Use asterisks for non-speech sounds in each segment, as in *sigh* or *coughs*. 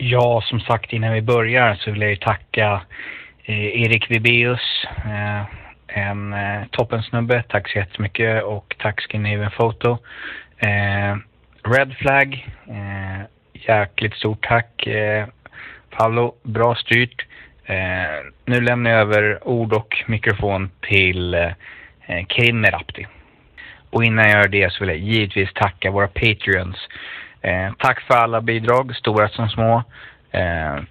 Ja, som sagt innan vi börjar så vill jag ju tacka eh, Erik Vibeus, eh, en eh, toppensnubbe. Tack så jättemycket och tack Scandinavian Photo. Eh, Red Flag, eh, jäkligt stort tack. Eh, Paolo, bra styrt. Eh, nu lämnar jag över ord och mikrofon till eh, Karin Merapti. Och innan jag gör det så vill jag givetvis tacka våra Patreons. Eh, tack för alla bidrag, stora som små. Eh,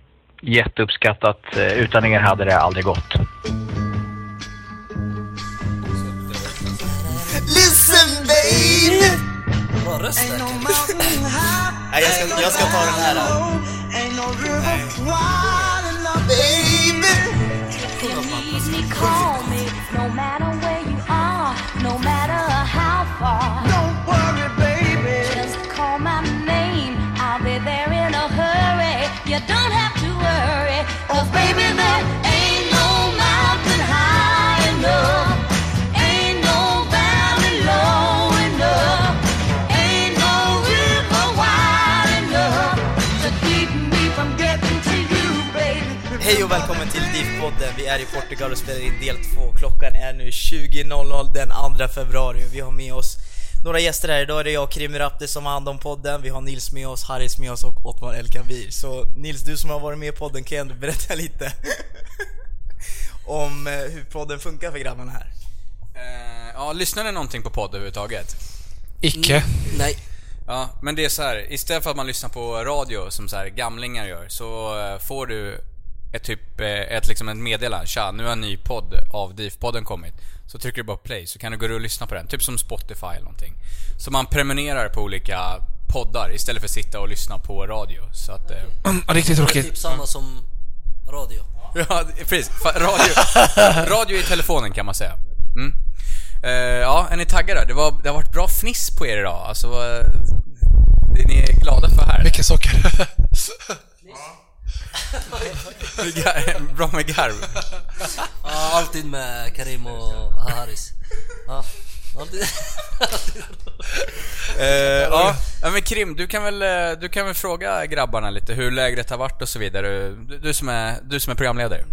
jätteuppskattat. Eh, utan er hade det aldrig gått. Listen baby. *laughs* Nej, jag ska, jag ska ta den här då. Baby Hej och välkommen till DIF-podden. Vi är i Portugal och spelar in del 2. Klockan är nu 20.00 den 2 februari. Vi har med oss några gäster här. Idag är det jag, Krim Rapte, som har hand om podden. Vi har Nils med oss, Harris med oss och Ottmar El Kabir. Så Nils, du som har varit med i podden, kan ändå berätta lite *laughs* om eh, hur podden funkar för grabbarna här. Eh, ja, lyssnar ni någonting på podd överhuvudtaget? Icke. Nej. Ja, men det är så här. istället för att man lyssnar på radio som så här gamlingar gör, så eh, får du ett typ, eh, ett liksom ett meddelande. Tja, nu har en ny podd av DIF-podden kommit. Så trycker du bara play, så kan du gå och lyssna på den. Typ som Spotify eller någonting. Så man prenumererar på olika poddar istället för att sitta och lyssna på radio. Så att... Eh, *clears throat* Ja, Riktigt Det är tråkigt. typ samma som radio. *laughs* Ja, precis. Radio, *laughs* radio i telefonen kan man säga. Mm. Eh, ja, är ni taggade? Det, var, det har varit bra fniss på er idag. Alltså, det ni är glada för här. Mycket socker. *laughs* Bra med garv. Ja, alltid med Karim och Haris. Ja, alltid. *laughs* Eh, ja, men Krim, du kan, väl, eh, du kan väl fråga grabbarna lite hur lägret har varit och så vidare. Du, du, som, är, du som är programledare.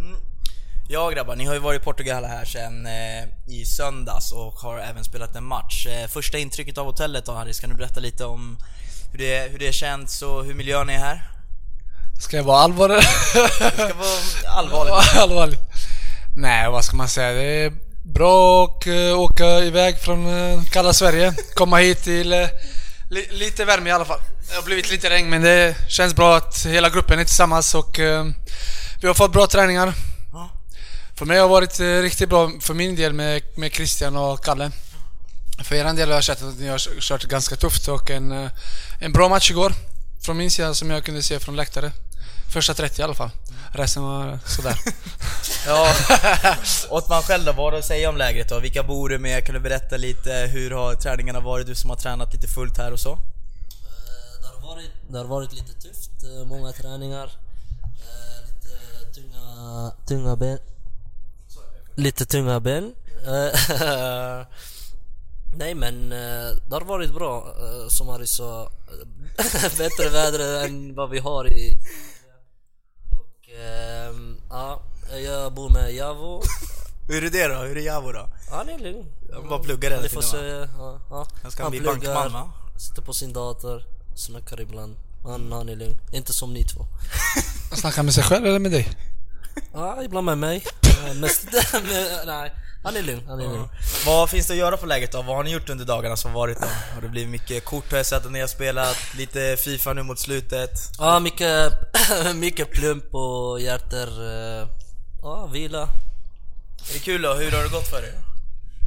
Ja grabbar, ni har ju varit i Portugal här sen eh, i söndags och har även spelat en match. Eh, första intrycket av hotellet då Harris, kan du berätta lite om hur det, hur det känns och hur miljön är här? Ska jag vara allvarlig? Det ska vara allvarligt. *laughs* allvarligt. Nej, vad ska man säga? Det är bra att eh, åka iväg från eh, kalla Sverige. Komma hit till eh, li, lite värme i alla fall. Det har blivit lite regn men det känns bra att hela gruppen är tillsammans och vi har fått bra träningar. För mig har det varit riktigt bra för min del med, med Christian och Kalle. För er del har jag sett att ni har kört ganska tufft och en, en bra match igår. Från min sida som jag kunde se från läktare. Första 30 i alla fall. Resten var sådär. *laughs* Ja, Ottman själv då, vad har du att säga om lägret då? Vilka bor du med? Kan du berätta lite? Hur har träningarna varit? Du som har tränat lite fullt här och så? Det har varit det har varit lite tufft, eh, många träningar. eh, Lite tunga, tunga ben. Lite tunga ben. Eh, *laughs* Nej men eh, det har varit bra, eh, som Harry sa. *laughs* Bättre väder än vad vi har i... Ehm, ja, jag bor med Javo. *laughs* Hur är det då? Hur är Javo då? Han är lugn. Han bara pluggar hela tiden, se. Ja, ja. Han ska han bli pluggar, bankman, va? sitter på sin dator, snackar ibland. Han, han är lugn. Inte som ni två. Snackar med sig själv eller med dig? Ja, ibland med mig. Eh, *laughs* Mest med, *laughs* nej, han är lugn. Han är lugn. Vad finns det att göra på läget då? Vad har ni gjort under dagarna som varit då? Har det blivit mycket kort har jag sett att ni har spelat? Lite Fifa nu mot slutet? Ja, mycket, *coughs* mycket plump och hjärter. eh, Ja, vila. Är det kul då? Hur har det gått för er?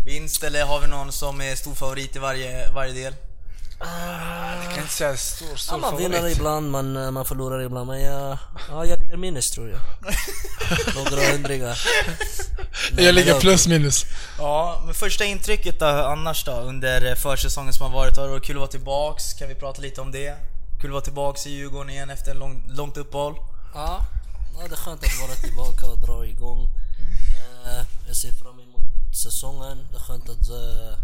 Vinst eller har vi någon som är stor favorit i varje, varje del? Jag kan inte säga stor, Ja, stor man vinner ibland, man, eh, man förlorar ibland. Men jag, ja, jag ligger minus tror jag. *laughs* Några hundringar. Nej, Jag ligger det- plus minus. Ja, men första intrycket då, annars då under försäsongen som har varit? Har det varit kul att vara tillbaks? Kan vi prata lite om det? Kul att vara tillbaks i Djurgården igen efter en lång, långt uppehåll? Ja, ja, det är skönt att vara tillbaka och dra igång. Eh, jag ser fram emot säsongen. Det är skönt att eh,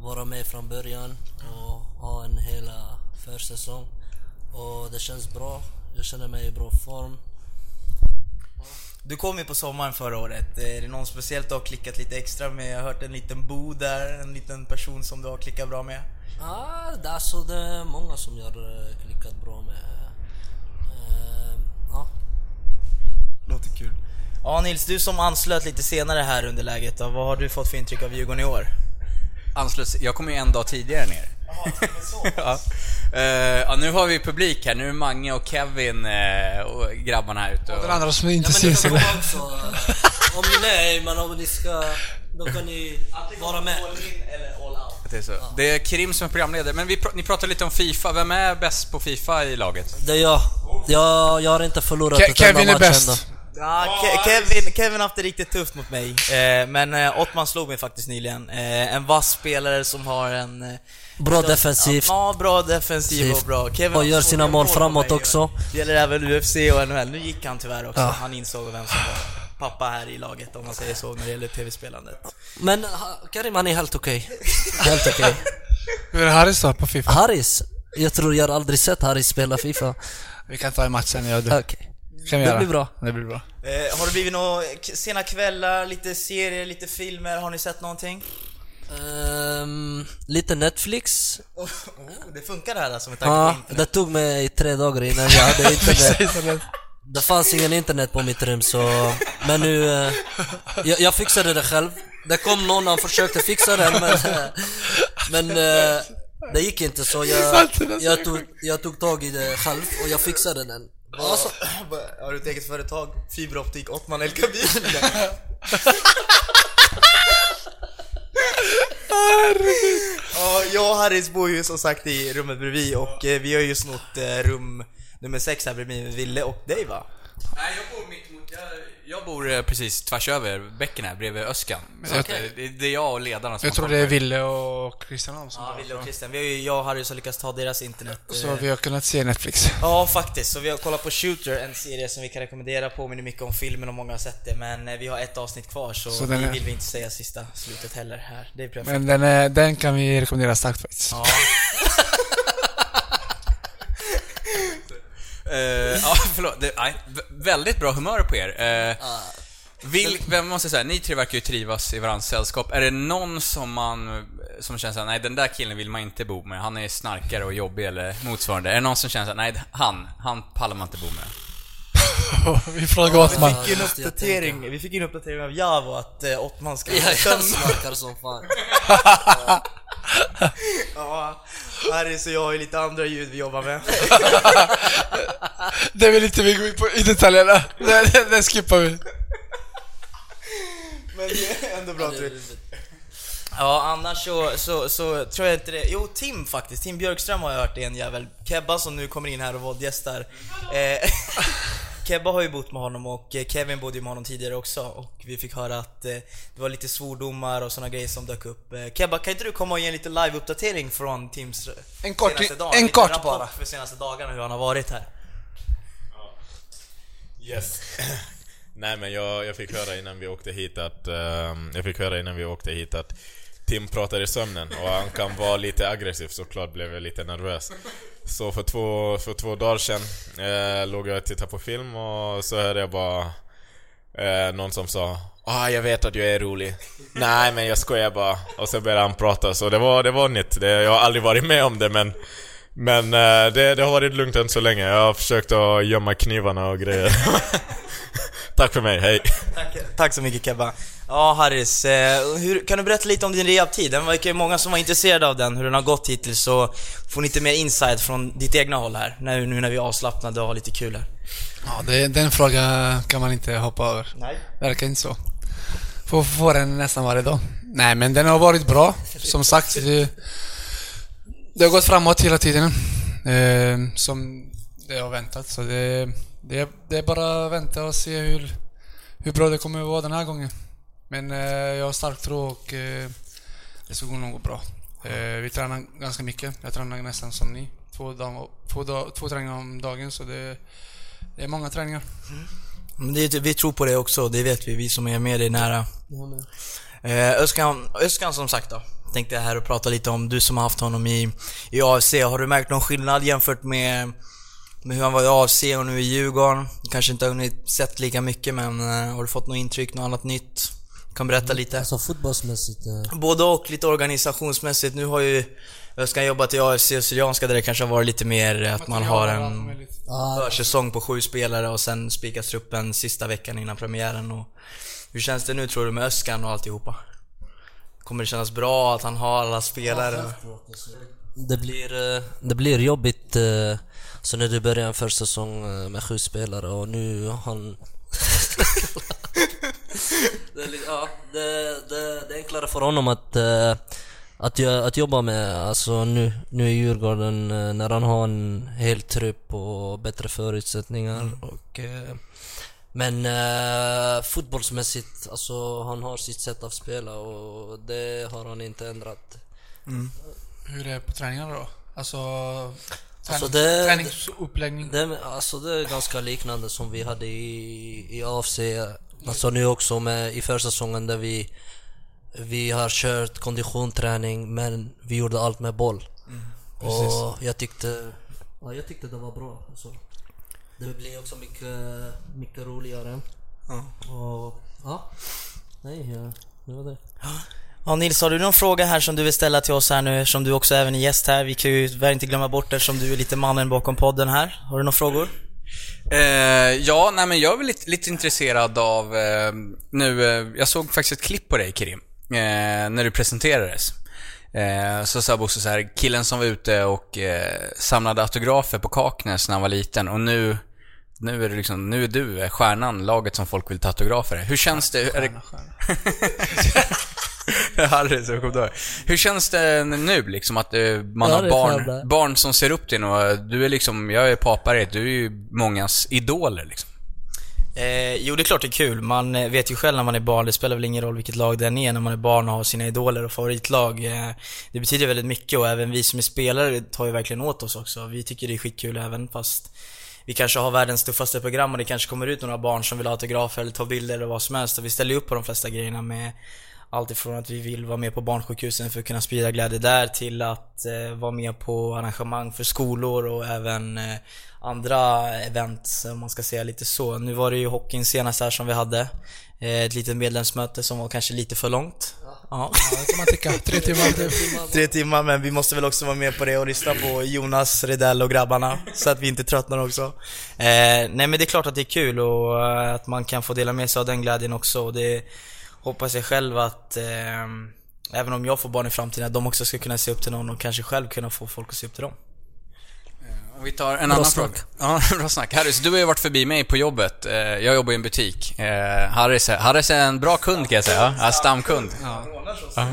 vara med från början och ha en hela försäsong. Och det känns bra. Jag känner mig i bra form. Du kom ju på sommaren förra året. Är det någon speciellt du har klickat lite extra med? Jag har hört en liten Bo där, en liten person som du har klickat bra med. Ja, det, är alltså, det är många som jag har eh, klickat bra med. Eh, ja. Låter kul. Ja Nils, du som anslöt lite senare här under läget då, vad har du fått för intryck av Djurgården i år? Anslöts, jag kom ju en dag tidigare ner. *laughs* ja. Eh, ja, nu har vi publik här, nu är Mange och Kevin eh, och grabbarna här ute. Den Och, andra som inte Ja, syns också, eh, om ni nej, men om ni ska, då kan ni vara med. det, är så. det är Krim som är programledare, men vi pr- ni pratar lite om Fifa. Vem är bäst på Fifa i laget? Det är jag. Jag, jag har inte förlorat Ke- ett enda Kevin är bäst. ändå. Ja, Ke- Kevin, Kevin har haft det riktigt tufft mot mig, eh, men eh, Ottman slog mig faktiskt nyligen. Eh, en vass spelare som har en... Eh, Bra defensivt. Ja, bra defensiv och bra. Kevin Och gör sina mål framåt också. Det gäller även UFC och NHL. Nu gick han tyvärr också. Ja. Han insåg vem som var pappa här i laget, om man säger så, när det gäller tv-spelandet. Men Karim han är helt okej. *laughs* Helt okej. Hur är Harris då på Fifa? Harris, jag tror jag har aldrig sett Harris spela Fifa. Vi kan ta en match sen jag och du. Okej. Kan vi Det göra? blir bra. Det blir bra. Eh, har det blivit några sena kvällar, lite serier, lite filmer? Har ni sett någonting? Ehm, lite Netflix. *laughs* Oh, det funkar det här alltså med tanke Ja, på internet? det tog mig tre dagar innan jag hade *laughs* internet. Det fanns ingen internet på mitt rum så... Men nu... eh, jag, jag fixade det själv. Det kom någon, han försökte fixa det men... *laughs* men eh, det gick inte så jag, jag, tog, jag tog tag i det själv och jag fixade den. Alltså, *clears throat* Har du ett eget företag? Fiberoptik, Ottman El Kabir? *laughs* Ja, jag och Harris bor ju som sagt i rummet bredvid och eh, vi har ju snott eh, rum nummer sex här bredvid med Ville och dig va? Nej, jag bor. Jag, jag bor eh, precis tvärs över bäcken här, bredvid Öskan. Så att, eh, det, det är jag och ledarna som Jag tror det är Ville och Christian som Ja. Ville och Christian. Vi har ju, jag och Harris har lyckats ta deras internet. eh, Så vi har kunnat se Netflix. Ja, faktiskt. Så vi har kollat på Shooter, en serie som vi kan rekommendera, påminner mycket om filmen och många har sett det. Men eh, vi har ett avsnitt kvar så, Så vi är- vill vi inte säga sista slutet heller här. Det är perfekt. Men den, är, den kan vi rekommendera starkt faktiskt. Ja. *laughs* Eh, ja, *laughs* förlåt. Det, nej, vä- väldigt bra humör på er. Uh, vill, vem måste säga, ni tre verkar ju trivas i varandras sällskap. Är det någon som man, som känner såhär, nej den där killen vill man inte bo med, han är snarkare och jobbig eller motsvarande. Är det någon som känner såhär, nej han, han pallar man inte bo med? *laughs* vi frågar Ottman. Vi fick ju en måste jag uppdatering, vi fick ju en uppdatering av Javo att eh, Ottman ska jag, jag tömma. snackar som fan. *laughs* Ja, Harris och jag har ju lite andra ljud vi jobbar med. *laughs* Det vill inte vi gå in på i detaljerna. Den, den, den skippar vi. Men det är ändå bra jag. Ja, annars så, så, så tror jag inte det. Jo, Tim faktiskt. Tim Björkström har jag hört är en jävel. Kebba som nu kommer in här och våldgästar. Eh, *laughs* Kebba har ju bott med honom och eh, Kevin bodde ju med honom tidigare också och vi fick höra att eh, det var lite svordomar och såna grejer som dök upp. Eh, Kebba, kan inte du komma och ge en liten live-uppdatering från Teams En kort- senaste dagen? en kort rapport bara. för senaste dagarna hur han har varit här. Yes. *coughs* Nej men jag, jag fick höra innan vi åkte hit att... ehm, jag fick höra innan vi åkte hit att Tim pratar i sömnen och han kan vara lite aggressiv såklart blev jag lite nervös. Så för två, för två dagar sedan eh, låg jag och tittade på film och så hörde jag bara eh, någon som sa Ah, jag vet att jag är rolig. *laughs* Nej, men jag skojar bara. Och så började han prata, så det var, det var nytt. Det, jag har aldrig varit med om det, men... Men eh, det, det har varit lugnt än så länge. Jag har försökt att gömma knivarna och grejer. *laughs* Tack för mig, hej. Tack, tack så mycket Kebba. Ja Harris, eh, hur, kan du berätta lite om din rehabtid? Det verkar många som var intresserade av den, hur den har gått hittills, så får ni lite mer insight från ditt egna håll här, nu, nu när vi är avslappnade och har lite kul här. Ja, det, den frågan kan man inte hoppa över. Nej. Verkar inte så. Får få den nästan varje dag. Nej, men den har varit bra. Som sagt, det, det har gått framåt hela tiden. Eh, som det har väntat. Så det, det, det är bara att vänta och se hur, hur bra det kommer att vara den här gången. Men eh, jag har stark tro och eh, det ska nog gå bra. Eh, vi tränar ganska mycket. Jag tränar nästan som ni. Två, dag, två, dag, två träningar om dagen, så det, det är många träningar. Mm. Men det, vi tror på det också, det vet vi, vi som är med dig nära. Jag. Eh, Öskan, Öskan som sagt då, tänkte jag här och prata lite om, du som har haft honom i, i AFC, har du märkt någon skillnad jämfört med, med hur han var i AFC och nu i Djurgården? Kanske inte har hunnit sett lika mycket men eh, har du fått något intryck, något annat nytt? Kan berätta lite? Alltså fotbollsmässigt, eh, Både och, lite organisationsmässigt. Nu har ju Öskan jobbat i AFC och Syrianska där det kanske har varit lite mer att man har en försäsong på sju spelare och sen spikas truppen sista veckan innan premiären. Och hur känns det nu tror du med Öskan och alltihopa? Kommer det kännas bra att han har alla spelare? det blir, eh, det blir jobbigt eh, så när du börjar en försäsong eh, med sju spelare och nu har han... *laughs* det, är, ja, det, det, det är enklare för honom att, eh, att, att jobba med alltså nu, nu i Djurgården eh, när han har en hel trupp och bättre förutsättningar. Och, eh, men eh, fotbollsmässigt, alltså han har sitt sätt att spela och det har han inte ändrat. Hur är det på träningarna då? Alltså... Träning, Alltså det- träningsuppläggning? Det, alltså det är ganska liknande som vi hade i, i AFC. Alltså nu också med, i försäsongen där vi, vi har kört konditionsträning men vi gjorde allt med boll. och jag tyckte, ja, jag tyckte det var bra. Alltså. Det blir också mycket, mycket roligare. Ja. Och, ja. Nej, ja, det var det. Ja Nils, har du någon fråga här som du vill ställa till oss här nu som du också även är gäst här? Vi kan ju tyvärr inte glömma bort det som du är lite mannen bakom podden här. Har du några frågor? Eh, ja, nej men jag är väl lite, lite intresserad av, eh, nu, eh, jag såg faktiskt ett klipp på dig Kirim, eh, när du presenterades. Eh, så sa Bosse så här, killen som var ute och eh, samlade autografer på Kaknäs när han var liten och nu, nu är det liksom, nu är du eh, stjärnan, laget som folk vill ta autografer i. Hur känns det? Är det... Harry, *laughs* så kom då. Hur känns det nu liksom att eh, man Ja, har barn, barn som ser upp till en och du är liksom, jag är papare, du är ju mångas idoler liksom. Eh, jo, det är klart det är kul. Man eh, vet ju själv när man är barn, det spelar väl ingen roll vilket lag det än är när man är barn och har sina idoler och favoritlag. Eh, det betyder väldigt mycket och även vi som är spelare tar ju verkligen åt oss också. Vi tycker det är skitkul även fast vi kanske har världens tuffaste program och det kanske kommer ut några barn som vill ha autografer eller ta bilder eller vad som helst. Och vi ställer upp på de flesta grejerna med allt ifrån att vi vill vara med på barnsjukhusen för att kunna sprida glädje där till att eh, vara med på arrangemang för skolor och även eh, andra event om man ska säga lite så. Nu var det ju hockeyn senast här som vi hade. Eh, ett litet medlemsmöte som var kanske lite för långt. Ja. Ja, det kan man tycka. Tre timmar typ. Tre timmar men vi måste väl också vara med på det och lyssna på Jonas, Redell och grabbarna så att vi inte tröttnar också. Eh, nej men det är klart att det är kul och eh, att man kan få dela med sig av den glädjen också och det hoppas jag själv att eh, även om jag får barn i framtiden, att de också ska kunna se upp till någon och kanske själv kunna få folk att se upp till dem. Om vi tar en Bra annan snack. fråga. Ja, *laughs* bra snack. Harris, du har ju varit förbi mig på jobbet. Eh, Jag jobbar i en butik. Eh, Harris, är- Harris är en bra kund kan jag säga. Ja, stamkund. Ja, *laughs* *laughs*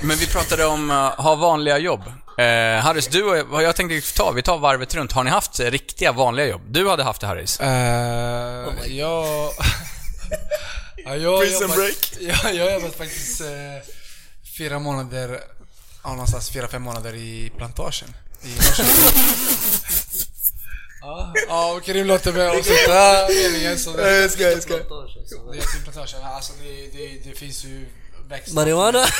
Men vi pratade om att ha vanliga jobb. Eh, Harris, du och jag tänkte ta, vi tar varvet runt. Har ni haft eh, riktiga vanliga jobb? Du hade haft det Harris? Uh, jag... ja, jag har Prison jobbat- break. Ja, jag har jobbat faktiskt eh, fyra månader, ja, någonstans fyra, fem månader i plantagen. I Norrköping. Ja, *laughs* ja, och Karim låter och sätta meningen så det, Jag ska, jag ska. det är till plantagen. Alltså det, det, det finns ju växter. Marijuana? *laughs*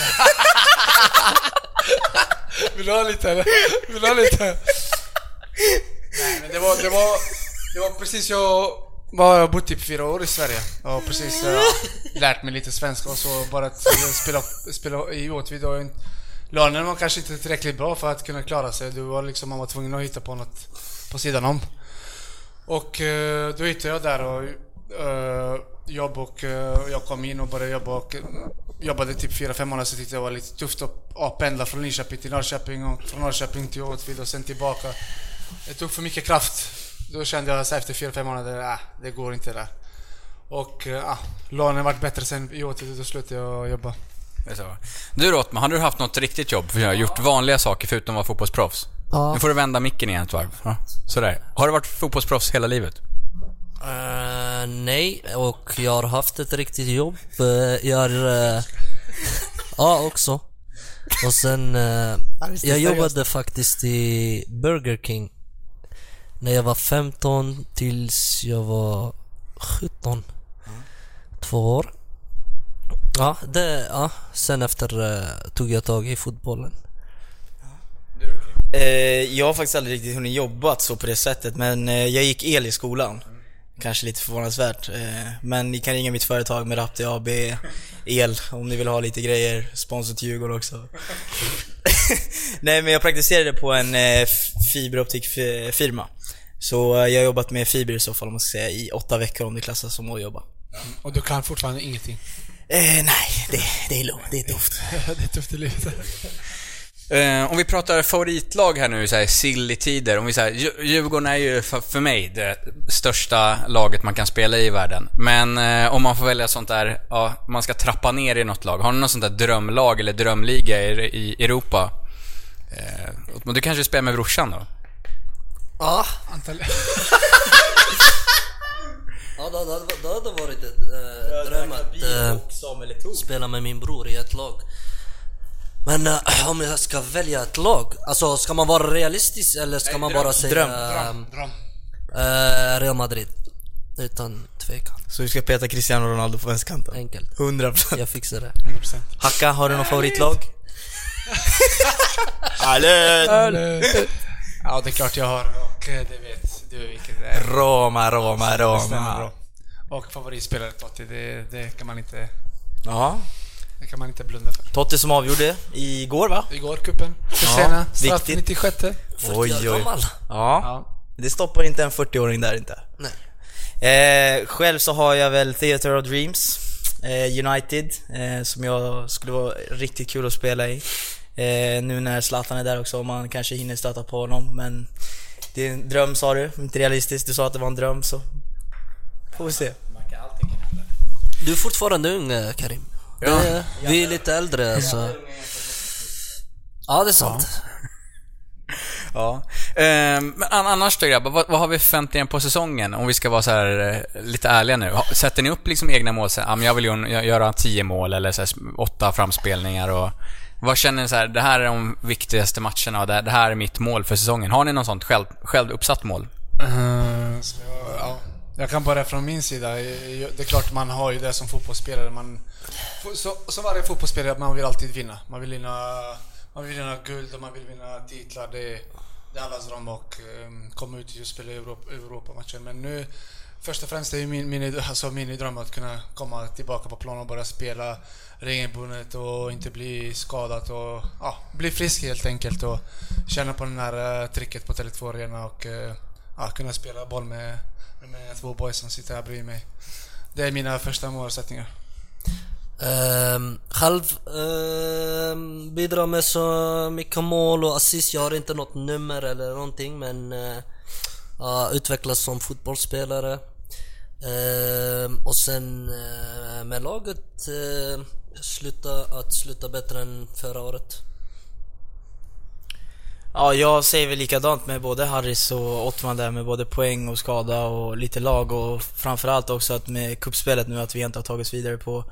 Vill du ha lite eller? Vill du ha lite? Nej men det var, det var, det var precis jag var jag bott typ fyra år i Sverige och precis eh, lärt mig lite svenska och så bara att spela, spela i Åtvid och lönen var kanske inte tillräckligt bra för att kunna klara sig. Du var liksom, man var tvungen att hitta på något på sidan om. Och eh, då hittade jag där och uh, jobb och eh, jag kom in och började jobba och jobbade typ fyra fem månader så tyckte jag det var lite tufft att pendla från Linköping till Norrköping och från Norrköping till Åtvid och sen tillbaka. Det tog för mycket kraft. Då kände jag så efter fyra fem månader, äh, det går inte där. Och eh, ah, lönen vart bättre sen i Åtvid och då slutade jag jobba. Det är så. Du Rottman, har du haft något riktigt jobb? För jag har gjort vanliga saker förutom att vara fotbollsproffs. Ja. Nu får du vända micken igen ett varv. Ja, sådär. Har du varit fotbollsproffs hela livet? Eh, nej, och jag har haft ett riktigt jobb. Eh, jag har... eh, ja, också. Och sen... jag jobbade faktiskt i Burger King. När jag var 15 tills jag var 17. Två år. Ja, det... Ja. Sen efter eh, tog jag tag i fotbollen. Eh, jag har faktiskt aldrig riktigt hunnit jobbat så på det sättet, men eh, jag gick el i skolan. Kanske lite förvånansvärt. Eh, men ni kan ringa mitt företag med Rapti AB El om ni vill ha lite grejer. Sponsor till Djurgården också. *laughs* Nej men jag praktiserade på en eh, fiberoptikfirma. Så jag har jobbat med fiber i så fall om man ska säga i åtta veckor om det klassas som att jobba. Och du kan fortfarande ingenting. Eh, nej, det, det är lugnt. Det är tufft. *laughs* det är tufft i livet. Eh, om vi pratar favoritlag här nu så här silly tider. Om vi säger Dju- Djurgården är ju för, för mig det största laget man kan spela i världen. Men eh, om man får välja sånt där, ja, man ska trappa ner i något lag. Har ni något sånt där drömlag eller drömliga i, i Europa? Eh, du kanske spelar med brorsan då? Ja. Antal... *laughs* Ja, det, det, det hade varit ett äh, dröm att eh, spela med min bror i ett lag. Men eh, om jag ska välja ett lag, alltså ska man vara realistisk eller ska man bara säga Dröm. ehm, Dröm. eh, Real Madrid? Utan tvekan. Så du ska peta Cristiano Ronaldo på vänsterkanten? Enkelt. 100% Jag fixar det. 100%. Hacka, har du något favoritlag? *laughs* Hallå! Ja, det är klart jag har och eh, det vet du vilket det är. Roma, Roma, Roma. Och favoritspelare Totti, det, det kan man inte... Ja, Det kan man inte blunda för. Totti som avgjorde igår va? Igår, kuppen. Cesena, straff viktigt. 96. 40 Oj, år oj. Ja, Ja. det stoppar inte en 40-åring där inte. Nej. Eh, själv så har jag väl Theater of Dreams, eh, United, eh, som jag skulle vara riktigt kul att spela i. Eh, nu när Zlatan är där också, om man kanske hinner stöta på honom, men det är en dröm sa du, inte realistiskt. Du sa att det var en dröm så får vi se. Du är fortfarande ung eh, Karim. Det, vi är lite äldre så... Ja, det är sant. Ja. Ehm, men an- annars då grabbar, vad, vad har vi för förväntningar på säsongen? Om vi ska vara så här eh, lite ärliga nu. Sätter ni upp liksom egna mål? Så, här, ja, jag vill göra 10 mål eller så här, åtta framspelningar och... Vad känner ni så här, det här är de viktigaste matcherna och det, här är mitt mål för säsongen. Har ni något sånt själv, själv uppsatt mål? Eh, uh, så, ja. Jag kan bara från min sida, eh, det är klart man har ju det som fotbollsspelare. Man, så, som varje fotbollsspelare, man vill alltid vinna. Man vill vinna, man vill vinna guld och man vill vinna titlar. Det, det är allas dröm och eh, um, komma ut och spela Europa, Europamatcher. Men nu, först och främst är ju min, min, alltså min dröm att kunna komma tillbaka på plan och börja spela regelbundet och inte bli skadad och ja, bli frisk helt enkelt och känna på det här eh, tricket på Tele2 Arena och eh, ja, kunna spela boll med, med två boys som sitter här bredvid mig. Det är mina första målsättningar. Um, själv um, bidrar med så mycket mål och assist. Jag har inte något nummer eller någonting men uh, utvecklas som fotbollsspelare. Ehm, och sen uh, med laget uh, sluta, att sluta bättre än förra året. Ja, jag säger väl likadant med både Harris och Ottman där med både poäng och skada och lite lag och framförallt också att med kuppspelet nu att vi inte har tagits vidare på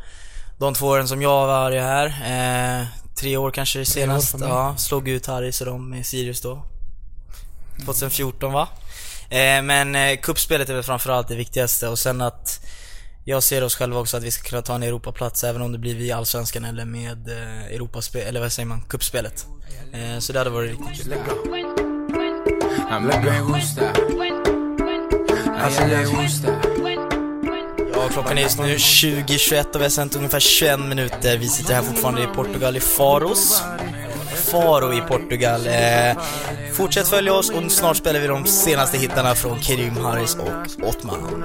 de två åren som jag varit här. Eh, tre år kanske senast. ja, slog ut Harris och dem med Sirius då. 2014 va? Eh, men eh, kuppspelet är väl framförallt det viktigaste och sen att jag ser oss själva också att vi ska kunna ta en Europaplats även om det blir via Allsvenskan eller med eh, Europaspel, eller vad säger man, kuppspelet. Så det hade varit riktigt kul. A mí me gusta. A ella le gusta. Ja, klockan är just nu 20.21 och vi har sänt ungefär 21 minuter. Vi sitter här fortfarande i Portugal, i Faros. Faro i Portugal. Eh, fortsätt följa oss och snart spelar vi de senaste hittarna från Kerim Harris och Ottman.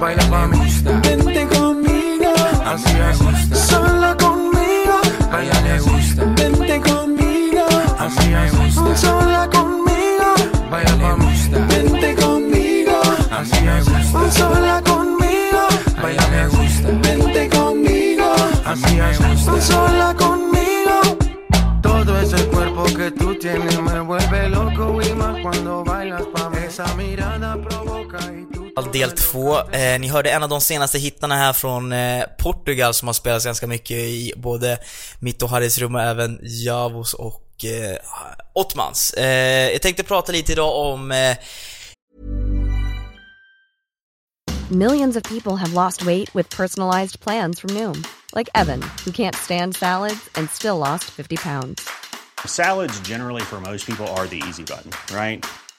Baila pa' mí. Vente conmigo. Así, así. Del 2. Eh, ni hörde en av de senaste hittarna här från eh, Portugal som har spelats ganska mycket i både mitt och Harrys rum och även Javos och eh, Ottmans. Eh, jag tänkte prata lite idag om eh, Millions of people have lost weight with personalized plans from Noom, like Evan, who can't stand salads and still lost 50 pounds. Salads, generally, for most people, are the easy button, right?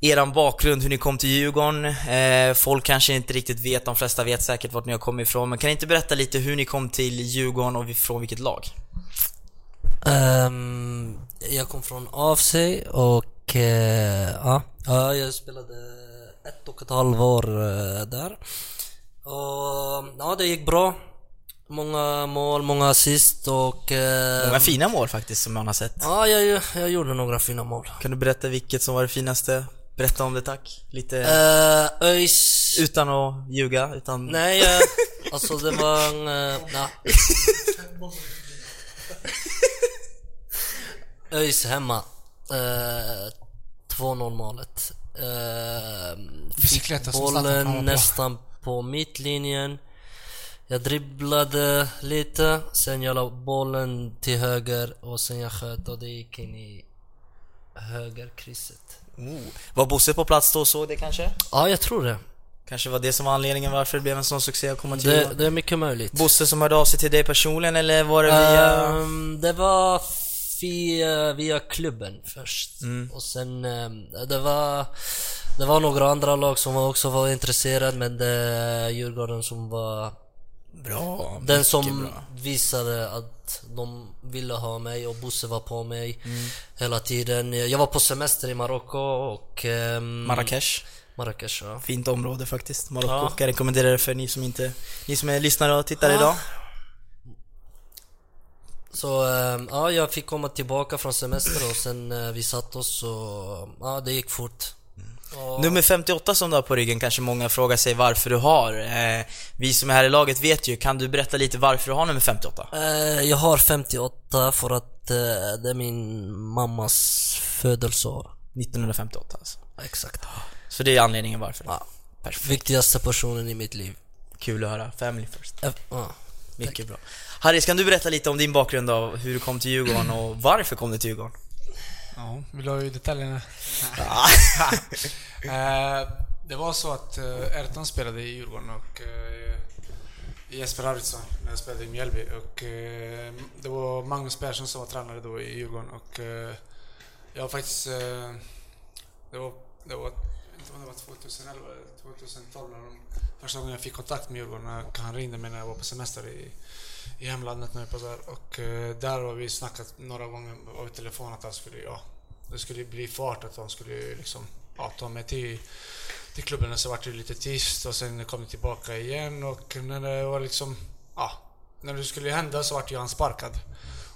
Eran bakgrund, hur ni kom till Djurgården. Eh, folk kanske inte riktigt vet, de flesta vet säkert vart ni har kommit ifrån. Men kan ni inte berätta lite hur ni kom till Djurgården och från vilket lag? Ehm, jag kom från AFC och eh, ja, ja, jag spelade ett och ett halvt år eh, där. Och ja, det gick bra. Många mål, många assist och... Eh, Många fina mål faktiskt som man har sett. Ja, jag, jag gjorde några fina mål. Kan du berätta vilket som var det finaste? Berätta om det tack. Lite Eh, ÖIS... utan att ljuga, utan... Nej, eh, *laughs* alltså det var en... Eh, nej. ÖIS hemma. Eh, 2-0 målet. Eh, fick bollen nästan på mittlinjen. Jag dribblade lite, sen jag la bollen till höger och sen jag sköt och det gick in i högerkrysset. Oh. Var Bosse på plats då och såg det kanske? Ja, jag tror det. Kanske var det som var anledningen varför det blev en sån succé att komma till Det, det är mycket möjligt. Bosse som hörde av sig till dig personligen eller var det via... Ehm, det var via, via klubben först. Mm. Och sen, ehm, det var det var några andra lag som var också var intresserade men det Djurgården som var Bra, den som bra. visade att de ville ha mig och Bosse var på mig Mm. hela tiden. Jag var på semester i Marocko och... ehm, Marrakesh. Marrakesh ja. Fint område faktiskt. Marocko. Ja. Jag rekommendera det för ni som inte... Ni som är lyssnare och tittar Ja. idag. Så eh, ja, jag fick komma tillbaka från semester och sen eh, vi satt oss och ja, det gick fort. Och, Nummer 58 som du har på ryggen kanske många frågar sig varför du har. Eh, vi som är här i laget vet ju, kan du berätta lite varför du har nummer 58? eh, jag har 58 för att eh, det är min mammas födelseår. 1958 alltså. Exakt. Så det är anledningen varför? Ja. Perfekt. Viktigaste personen i mitt liv. Kul att höra. Family first. Ja. Mycket bra. Harris, kan du berätta lite om din bakgrund av hur du kom till Djurgården och varför kom du till Djurgården? Ja, vill du ha detaljerna? *laughs* Eh, det var så att uh, Ertan spelade i Djurgården och uh, Jesper Arvidsson när jag spelade i Mjällby och eh, det var Magnus Persson som var tränare då i Djurgården och eh, jag var faktiskt... eh, det var... Det var inte om det var 2011 eller 2012 när de, första gången jag fick kontakt med Djurgården. Han ringde mig när jag var på semester i, i hemlandet nu på så här. Och eh, där har vi snackat några gånger över telefon att han skulle, ja, det skulle bli fart att de skulle liksom, ja, ta mig till, till klubben. Och så vart det lite tyst och sen kom det tillbaka igen och när det var liksom, ja, när det skulle hända så vart jag han sparkad.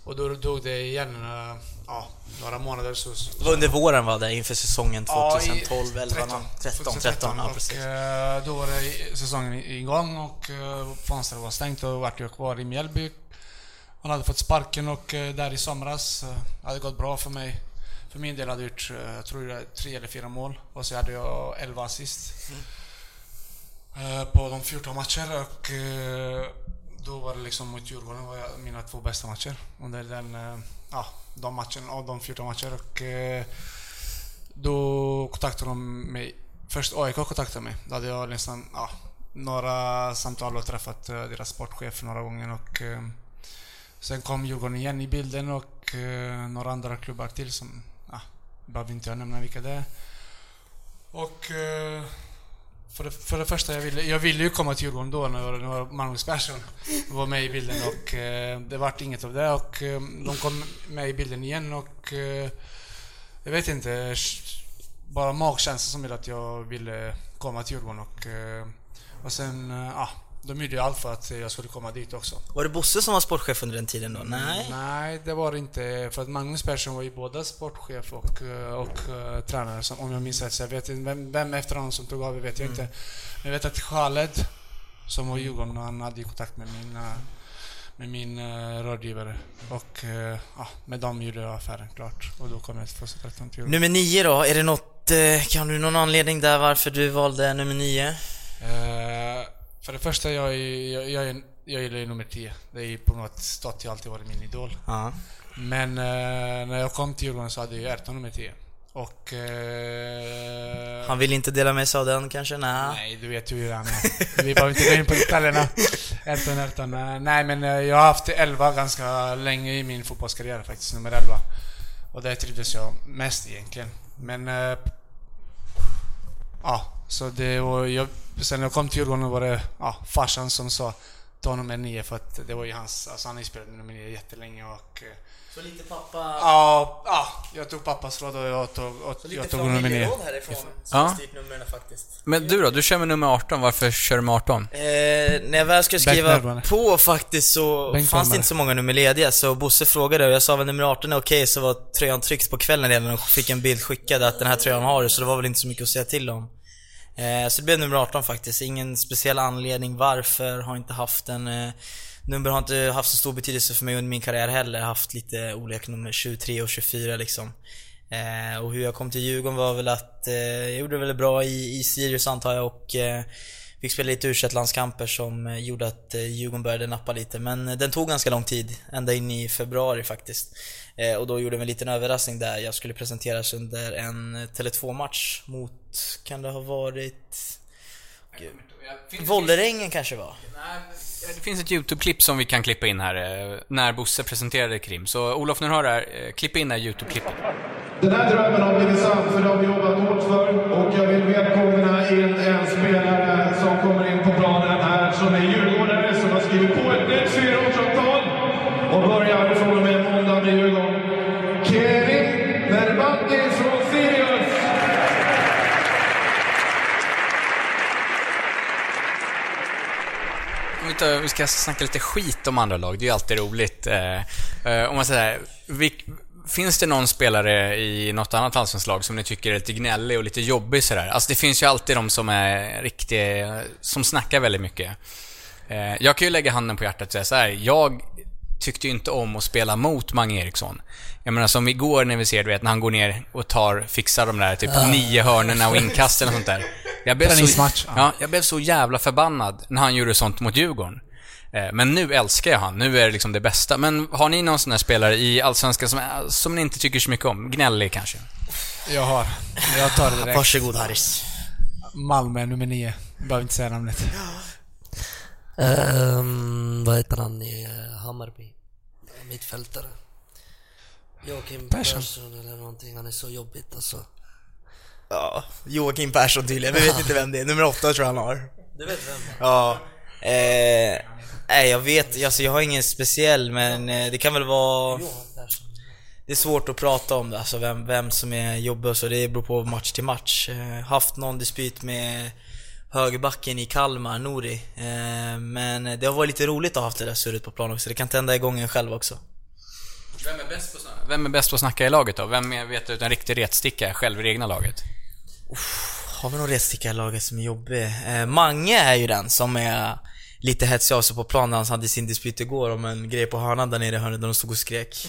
Och då dog det igen, eh, ja, några månader så... Det var under våren va, där inför säsongen Ja, i 2012, 11, 13, 13, 13, ja och, precis. eh, Då var det säsongen igång och eh, fönstret var stängt och vart jag kvar i Mjällby. Han hade fått sparken och eh, där i somras hade det gått bra för mig. För min del hade jag gjort, jag tror det tre eller fyra mål och så hade jag 11 assist. Eh, På de 14 matcher och eh, då var det liksom mot Djurgården var jag, mina två bästa matcher under den, eh, ja, de matcherna, av de 14 matcher och eh, då kontaktade de mig. Först AIK kontaktade mig. Då hade jag nästan ja, några samtal och träffat eh, deras sportchef några gånger. Och, sen kom Djurgården igen i bilden och några andra klubbar till som... Ja, behöver inte jag nämna vilka det är. Och för det, för det första, jag ville, jag ville ju komma till Djurgården då när, när Magnus Persson var med i bilden och eh, det vart inget av det och eh, de kom med i bilden igen och eh, jag vet inte, bara magkänslan som gjorde att jag ville komma till Djurgården och, eh, och sen, eh, de gjorde ju allt för att jag skulle komma dit också. Var det Bosse som var sportchef under den tiden då? Nej? Nej, det var det inte. För att Magnus Persson var ju både sportchef och, eh, och uh, tränare, som, om jag minns rätt. Så jag vet inte, vem, vem efter honom som tog över vet jag inte. Men jag vet att Khaled, som var i Djurgården, han hade kontakt med min, eh, med min uh, rådgivare. Och uh, ja, med dem gjorde jag affären klart. Och då kom jag till 2013 till Djurgården. Nummer 9 då, är det något, eh, kan du någon anledning där varför du valde nummer 9? Eh, för det första, jag, är, jag, jag, är, jag gillar ju nummer 10. Det är på något sätt alltid varit min idol. Ja. Men eh, när jag kom till Djurgården så hade jag ju Erton nummer 10. Och... Eh, Han vill inte dela med sig av den kanske? Nej. Nej, du vet ju hur han är. Vi behöver inte gå in på detaljerna. Erton, Erton. Eh, Nej, men eh, jag har haft 11 ganska länge i min fotbollskarriär faktiskt, nummer 11. Och det trivdes jag mest egentligen. Men... Eh, ja, så det var... Jag, sen när jag kom till Djurgården var det ja, farsan som sa ta nummer 9 för att det var ju hans... Alltså han har ju spelat nummer 9 jättelänge och... eh, Så lite pappa... Ja, ja, jag tog pappas råd och jag tog, och Så lite jag tog nummer 9. familjeråd härifrån som Ja. styrt numren faktiskt. Men du då? Du kör med nummer 18. Varför kör du med 18? Eh, när jag väl skulle skriva på faktiskt så Bänknärmare. fanns det inte så många nummer lediga så Bosse frågade och jag sa väl nummer 18 är okej så var tröjan tryckt på kvällen redan och fick en bild skickad att den här tröjan har du så det var väl inte så mycket att säga till om. Eh, så det blev nummer 18 faktiskt. Ingen speciell anledning varför, har inte haft en eh, Nummer har inte haft så stor betydelse för mig under min karriär heller. Haft lite olika nummer, 23 och 24 liksom. Eh, och hur jag kom till Djurgården var väl att jag gjorde väl bra i, i Sirius antar jag och fick spela lite u landskamper som gjorde att Djurgården började nappa lite. Men den tog ganska lång tid, ända in i februari faktiskt. Eh, och då gjorde vi en liten överraskning där jag skulle presenteras under en eh, Tele2-match mot, kan det ha varit... Vållerängen kanske var? Det finns ett YouTube-klipp som vi kan klippa in här, eh, när Bosse presenterade Krim. Så Olof, när du hör det här, eh, klipp in det här YouTube-klippet. Den här drömmen har blivit sann för det har vi jobbat hårt för och jag vill välkomna in en spelare som kommer in på planen här som är djurgårdare som har skrivit på ett nytt och börjar från och med måndag med Djurgården. Kevin Berbati från Sirius! Vi tar, vi ska snacka lite skit om andra lag. Det är ju alltid roligt. Eh, eh om man säger vilk, Finns det någon spelare i något annat allsvenskt lag som ni tycker är lite gnällig och lite jobbig sådär? Alltså det finns ju alltid de som är riktigt, som snackar väldigt mycket. Eh, jag kan ju lägga handen på hjärtat och säga så här. jag tyckte ju inte om att spela mot Mange Eriksson. Jag menar som igår när vi ser, du vet, när han går ner och tar, fixar de där typ Ja. nio hörnorna och inkasten och sånt där. Jag blev, så, ja. ja, jag blev så jävla förbannad när han gjorde sånt mot Djurgården. Eh, Men nu älskar jag han. Nu är det liksom det bästa. Men har ni någon sån här spelare i Allsvenskan som, är- som ni inte tycker så mycket om? Gnällig kanske? Jag har. Jag tar det direkt. Varsågod Harris. Malmö, nummer nio. Behöver inte säga namnet. Ehm, vad heter han i eh, Hammarby? Mittfältare. Joakim Persson. Persson eller någonting. Han är så jobbigt alltså. Ja, Joakim Persson tydligen. Vi vet inte vem det är. Nummer åtta tror jag han har. Du vet vem? Ja. Eh, nej, jag vet alltså jag har ingen speciell men eh, det kan väl vara... Det är svårt att prata om det, alltså vem, vem som är jobbig och så. Det beror på match till match. Eh, haft någon dispyt med högerbacken i Kalmar, Nori. Eh, men det har varit lite roligt att ha haft det där surret på plan också. Det kan tända igång en själv också. Vem är bäst på att snacka, Vem är bäst på att snacka i laget då? Vem är, vet ut en riktig retsticka själv i det egna laget? Har vi någon retsticka i laget som är jobbig? Eh, Mange är ju den som är lite hetsig av sig på plan när han hade sin dispyt igår om en grej på hörnan där nere i hörnet där de stod och skrek.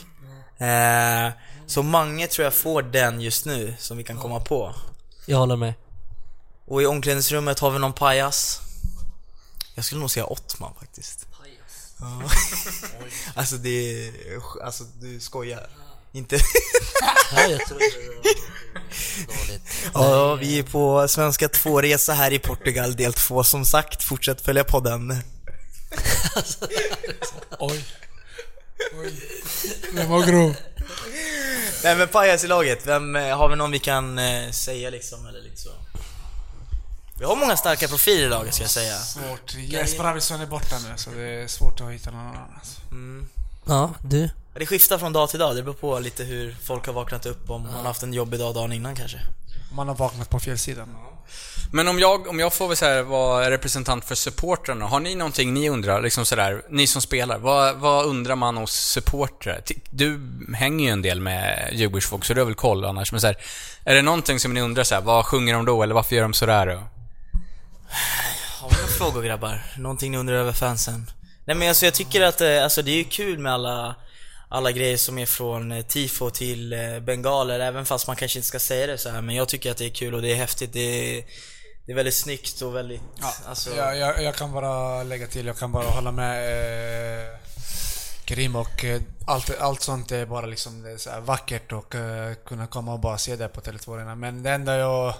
Eh, så Mange tror jag får den just nu som vi kan komma på. Jag håller med. Och i omklädningsrummet har vi någon pajas. Jag skulle nog säga Ottman faktiskt. Ja. *laughs* alltså det är, alltså du skojar. Inte... Ja, jag tror det var *laughs* dåligt. Ja, vi är på Svenska 2-resa här i Portugal, del 2 som sagt. Fortsätt följa podden. *laughs* Oj. Oj. Den var grov. Nej men pajas i laget, vem, eh, har vi någon vi kan eh, säga liksom, eller lite så? Vi har många starka profiler i laget ska jag säga. Svårt. Jesper Arvidsson är borta nu så det är svårt att hitta någon annan. alltså. Mm. Ja, du? Det skiftar från dag till dag, det beror på lite hur folk har vaknat upp, om man har haft en jobbig dag dagen innan kanske. Man har vaknat på fel sida. Men om jag, om jag får väl så här, vara representant för supportrarna, har ni någonting ni undrar? Liksom sådär, ni som spelar, vad, vad undrar man hos supportrar? Du hänger ju en del med Djurgårdsfolk, så du har väl koll annars. Men så här, är det någonting som ni undrar så här, vad sjunger de då? Eller varför gör de sådär då? Har vi några frågor grabbar? Någonting ni undrar över fansen? Nej men alltså jag tycker att eh, alltså, det är ju kul med alla, alla grejer som är från eh, tifo till eh, bengaler, även fast man kanske inte ska säga det så här. Men jag tycker att det är kul och det är häftigt. Det är, det är väldigt snyggt och väldigt... alltså, Jag, jag, jag kan bara lägga till, jag kan bara hålla med eh, Karim och eh, allt, allt sånt är bara liksom det är vackert och eh, kunna komma och bara se det på Tele2 Arena. Men det enda jag...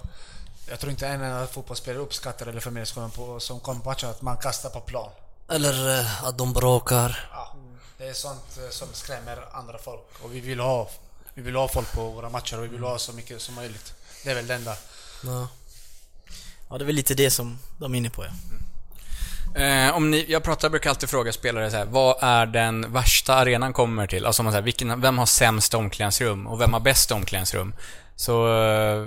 Jag tror inte en enda fotbollsspelare uppskattar eller förmedlingsskolan på, som matchen att man kastar på plan. Eller eh, att de bråkar. Ja, det är sånt eh, som skrämmer andra folk. Och vi vill ha, vi vill ha folk på våra matcher och vi vill ha så mycket som möjligt. Det är väl det enda. Ja. Ja, det är väl lite det som de är inne på ja. Eh, om ni, jag pratar, brukar alltid fråga spelare så här, vad är den värsta arenan kommer till? Alltså man säger, vilken, vem har sämst omklädningsrum och vem har bäst omklädningsrum? Så, eh,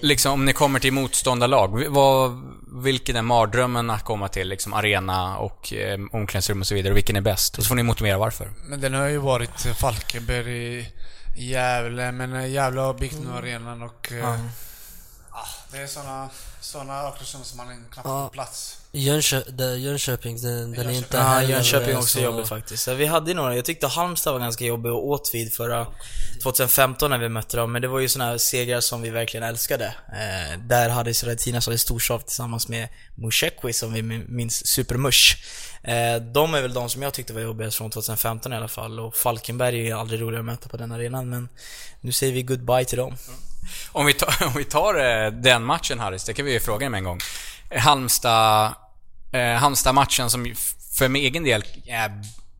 liksom om ni kommer till motståndarlag, vad, vilken är mardrömmen att komma till? Liksom arena och eh, omklädningsrum och så vidare, och vilken är bäst? Och så får ni motivera varför. Men den har ju varit Falkenberg i Gävle, men Gävle har byggt nu arenan och... ah, det är såna, såna omklädningsrum som man knappt Ja. får plats. Jönskö det, Jönköping, den, den är inte Ja, Jönköping också så- jobbig faktiskt. Vi hade några, jag tyckte Halmstad var ganska jobbig och Åtvid förra 2015 när vi mötte dem, men det var ju såna här segrar som vi verkligen älskade. Eh, där hade Sredatinas hade storsav tillsammans med Mushekwi som vi minns, Supermush. Eh, de är väl de som jag tyckte var jobbigast från 2015 i alla fall, och Falkenberg är ju aldrig roligare att möta på den arenan, men nu säger vi goodbye till dem. *laughs* Om vi tar, om vi tar eh, den matchen Harris, det kan vi ju fråga med en gång. Halmstad, eh, Halmstad-matchen som ju för min egen del är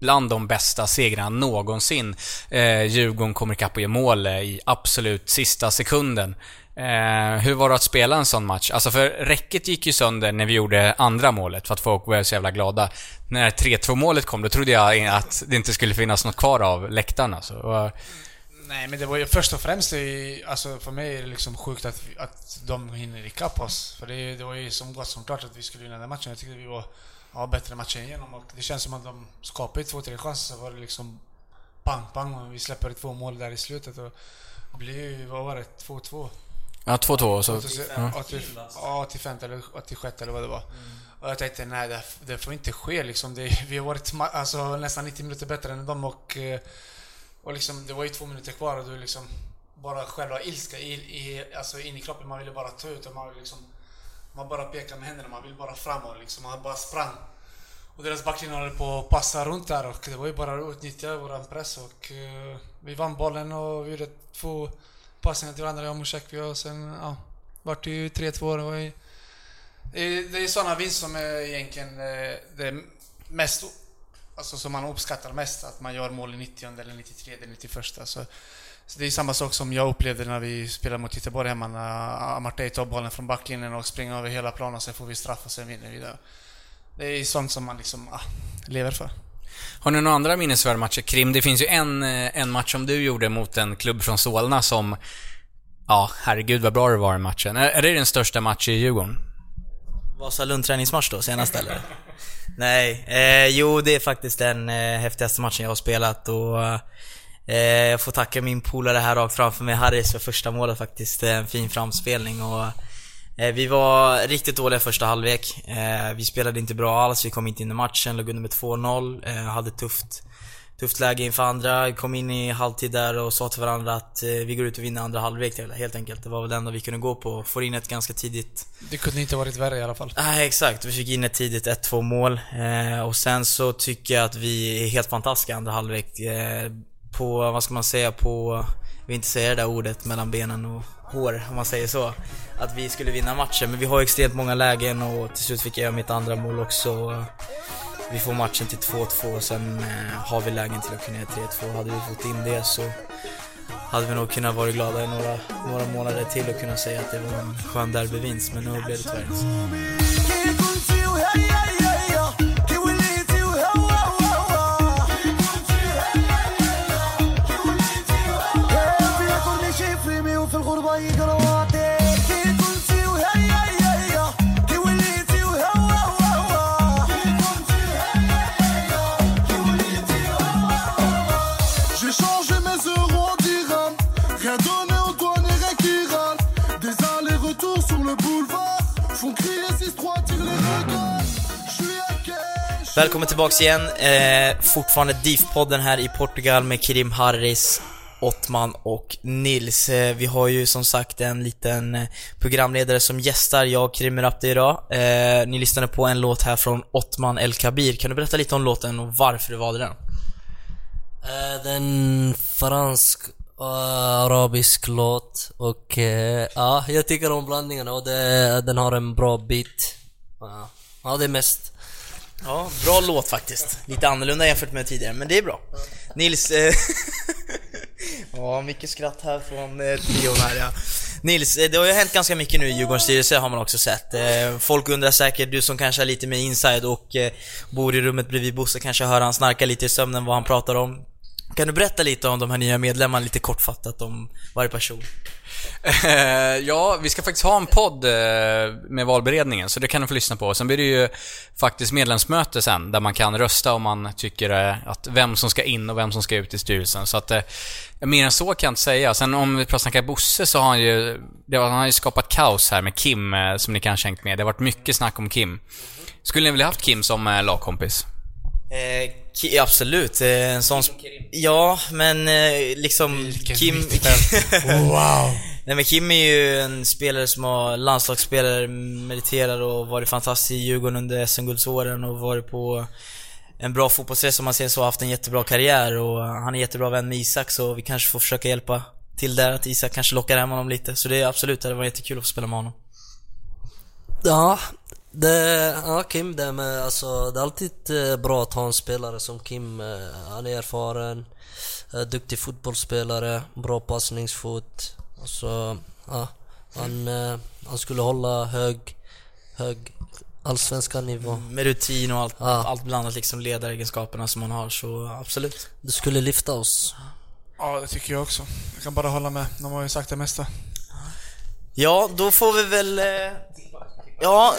bland de bästa segrarna någonsin. Eh, Djurgården kommer ikapp och gör mål eh, i absolut sista sekunden. Eh, hur var det att spela en sån match? Alltså för räcket gick ju sönder när vi gjorde andra målet för att folk var så jävla glada. När 3-2 målet kom, då trodde jag att det inte skulle finnas något kvar av läktarna. Så, och, Nej men det var ju först och främst, ju- alltså för mig är det liksom sjukt att, vi- att de hinner ikapp oss. För det, det var ju som gott som klart att vi skulle vinna den matchen. Jag tyckte vi var ja, bättre matchen igenom. Och det känns som att de skapade två, tre chanser. Så var det liksom pang, pang och vi släpper två mål där i slutet. Och det blir ju, vad var det, 2-2? Ja, 2-2 så... 85, Ja. 80 ja, 85 eller 86 eller vad det var. Och jag tänkte, nej det, det får inte ske liksom. Det, vi har varit alltså, nästan 90 minuter bättre än dem och, eh, och liksom, det var ju två minuter kvar och du liksom bara själva ilska i, i, alltså in i kroppen. Man ville bara ta ut och man ville liksom man bara pekade med händerna, man ville bara framåt liksom. Man bara sprang. Och deras backlinje håller på att passa runt där och det var ju bara att utnyttja våran press och uh, vi vann bollen och vi gjorde två passningar till varandra, jag och Mushekwi och sen ja, vart det ju 3-2. Det var ju det är, det är sådana vinster som är egentligen eh, det mest Alltså som man uppskattar mest, att man gör mål i 90 eller 93 eller 91. Så, så det är samma sak som jag upplevde när vi spelade mot Göteborg hemma, när Amartey tar bollen från backlinjen och springer över hela planen och sen får vi straff och sen vinner vi det. Det är sånt som man liksom ah, lever för. Har ni några andra minnesvärda matcher? Krim, det finns ju en, eh, en match som du gjorde mot en klubb från Solna som... Ja, herregud vad bra det var i matchen. Är, är det den största matchen i Djurgården? Vasalund träningsmatch då, senast eller? Nej, eh, jo det är faktiskt den eh, häftigaste matchen jag har spelat och eh, jag får tacka min polare här rakt framför mig, Harris, för första målet faktiskt. En fin framspelning och eh, vi var riktigt dåliga första halvlek. Eh, vi spelade inte bra alls, vi kom inte in i matchen, låg under med 2-0, eh, hade tufft Tufft läge inför andra, kom in i halvtid där och sa till varandra att eh, vi går ut och vinner andra halvlek helt enkelt. Det var väl det enda vi kunde gå på. Får in ett ganska tidigt Det kunde inte varit värre i alla fall. Nej exakt, vi fick in ett tidigt 1-2 mål. Eh, och sen så tycker jag att vi är helt fantastiska andra halvlek. Eh, på, vad ska man säga, på, jag vill inte säga det där ordet mellan benen och hår om man säger så. Att vi skulle vinna matchen, men vi har extremt många lägen och till slut fick jag göra mitt andra mål också. Vi får matchen till 2-2 och sen eh, har vi lägen till att kunna göra 3-2. Hade vi fått in det så hade vi nog kunnat vara glada i några, några månader till och kunna säga att det var en skön derbyvinst, men nu blev det tyvärr inte så. Välkommen tillbaks igen. Eh, fortfarande DIF-podden här i Portugal med Kirim Harris, Ottman och Nils. Eh, vi har ju som sagt en liten eh, programledare som gästar jag, och Kirim Rapti idag. Eh, ni lyssnade på en låt här från Ottman El Kabir. Kan du berätta lite om låten och varför du valde den? Eh, är en fransk och arabisk låt och eh, ja, jag tycker om blandningarna och det, den har en bra beat. Ja, det är mest. Ja, bra låt faktiskt. Lite annorlunda jämfört med tidigare, men det är bra. Nils, eh, *laughs* ja mycket skratt här från eh, trion här ja. Nils, eh, det har ju hänt ganska mycket nu i Djurgårdens styrelse har man också sett. Eh, folk undrar säkert, du som kanske är lite mer inside och eh, bor i rummet bredvid Bosse kanske hör han snarka lite i sömnen vad han pratar om. Kan du berätta lite om de här nya medlemmarna, lite kortfattat om varje person? Eh, ja, vi ska faktiskt ha en podd eh, med valberedningen, så det kan du få lyssna på. Sen blir det ju faktiskt medlemsmöte sen, där man kan rösta om man tycker eh, att vem som ska in och vem som ska ut i styrelsen. Så att, mer än så kan jag inte säga. Sen om vi pratar snackar Bosse så har han ju, det han har ju skapat kaos här med Kim, som ni kanske hängt med. Det har varit mycket snack om Kim. Skulle ni vilja haft Kim som lagkompis? Eh, absolut, eh, en sån... Ja, men eh, liksom Kim... *laughs* Wow. Nej men Kim är ju en spelare som har landslagsspelare, meriterar och varit fantastisk i Djurgården under SM-guldsåren och varit på en bra fotbollsresa om man säger så, haft en jättebra karriär och han är jättebra vän med Isak så vi kanske får försöka hjälpa till där, att Isak kanske lockar hem honom lite. Så det är absolut, det hade varit jättekul att få spela med honom. Ja, det, ja Kim, det, med, alltså, det är alltid eh, bra att ha en spelare som Kim. eh, Han är erfaren, eh, duktig fotbollsspelare, bra passningsfot. Alltså, ja, han, han skulle hålla hög, hög allsvenska nivå. Med rutin och allt, Ja. allt blandat liksom ledaregenskaperna som han har, så absolut. Det skulle lyfta oss. Ja, det tycker jag också. Jag kan bara hålla med. De har ju sagt det mesta. Ja, då får vi väl... Ja,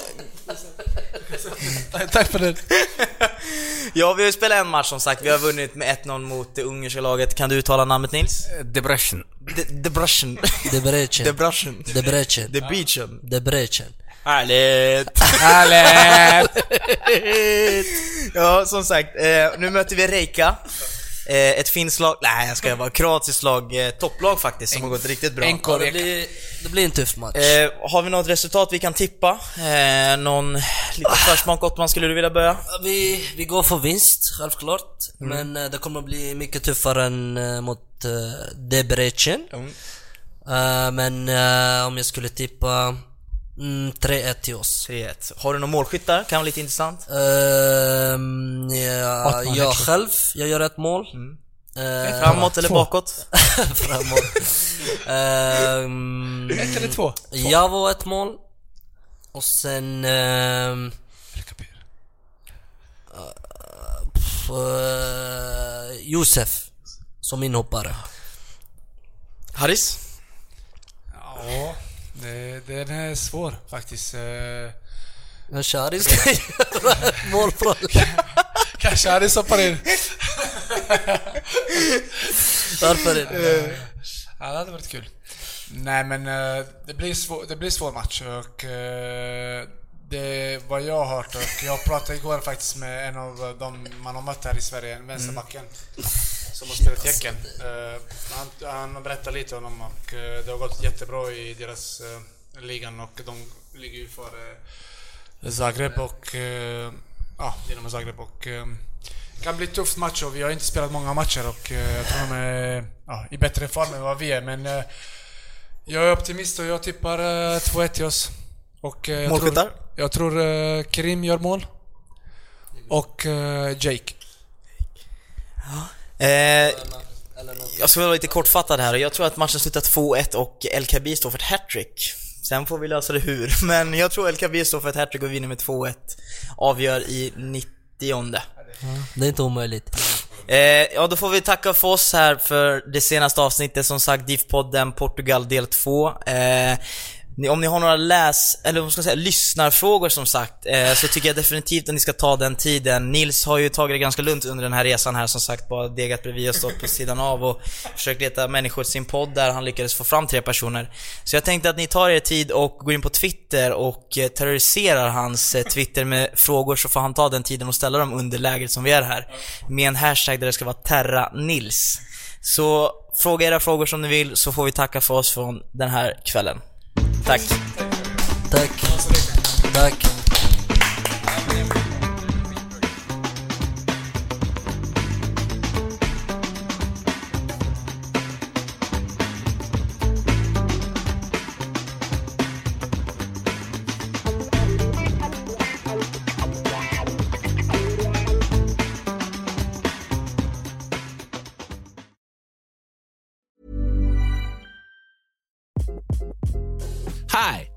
*laughs* Tack för det. *laughs* Ja, vi har ju spelat en match som sagt. Vi har vunnit med 1-0 mot det ungerska laget. Kan du uttala namnet Nils? Debrecen. De- Debrecen. Debrecen. Debrecen. Debrecen. *laughs* Debrecen. Debrecen. Härligt! Härligt! ja, som sagt. Eh, nu möter vi Reika. Eh, ett finskt lag, nej jag ska bara kroatiskt lag, eh, topplag faktiskt, som har gått riktigt bra. Ja, det, blir, det blir en tuff match. Eh, har vi något resultat vi kan tippa? Eh, någon liten försmak Ottman, skulle du vilja börja? Vi, vi går för vinst, självklart. Mm. Men eh, det kommer att bli mycket tuffare än eh, mot uh, Debrecen. Mm. Eh, men eh, om jag skulle tippa mm, 3-1 till oss. 3-1. Har du några målskyttar? Kan vara lite intressant. Ehm, ja, jag själv, jag gör ett mål. Mm. Eh, Framåt eller två. bakåt? *laughs* Framåt. Ehm, Ett eller två? Jag var ett mål. Och sen... eh, pff, eh, Josef. Som inhoppare. Haris? Ja, det, den är svår faktiskt. Eh, *laughs* *laughs* *laughs* Kanske Haris ska göra ett mål från... Kanske Haris hoppar in. Varför inte? Ja, det hade varit kul. Nej men eh, det blir, svår, det blir svår match och eh, det vad jag har hört och jag pratade igår faktiskt med en av de man har mött här i Sverige, en vänsterbacken. Som har spelat tecken. Eh, han, han berättade lite om dem och eh, det har gått jättebra i deras eh, ligan och de ligger ju före Zagreb och eh, ja, Dinamo Zagreb och det kan bli tufft match och vi har inte spelat många matcher och jag tror de är ja, i bättre form än vad vi är men jag är optimist och jag tippar eh, 2-1 till oss. Och, jag Målskyttar? tror, jag tror Kerim gör mål. Och Jake. Eh, jag ska vara lite kortfattad här. Jag tror att matchen slutar 2-1 och LKB står för ett hattrick. Sen får vi lösa det hur, *laughs* men jag tror LKB står för ett hattrick och vinner med 2-1. Avgör i 90 Det är inte omöjligt. Eh, ja, då får vi tacka för oss här för det senaste avsnittet, som sagt DIF-podden Portugal del 2. Eh, om ni har några läs, eller vad ska jag säga, lyssnarfrågor som sagt, eh, så tycker jag definitivt att ni ska ta den tiden. Nils har ju tagit det ganska lugnt under den här resan här som sagt, bara degat bredvid och stått på sidan av och försökt leta människor till sin podd där han lyckades få fram tre personer. Så jag tänkte att ni tar er tid och går in på Twitter och eh, terroriserar hans eh, Twitter med frågor så får han ta den tiden och ställa dem under lägret som vi är här. Med en hashtag där det ska vara TerraNils. Så fråga era frågor som ni vill så får vi tacka för oss från den här kvällen. Tack. Tack. Tack.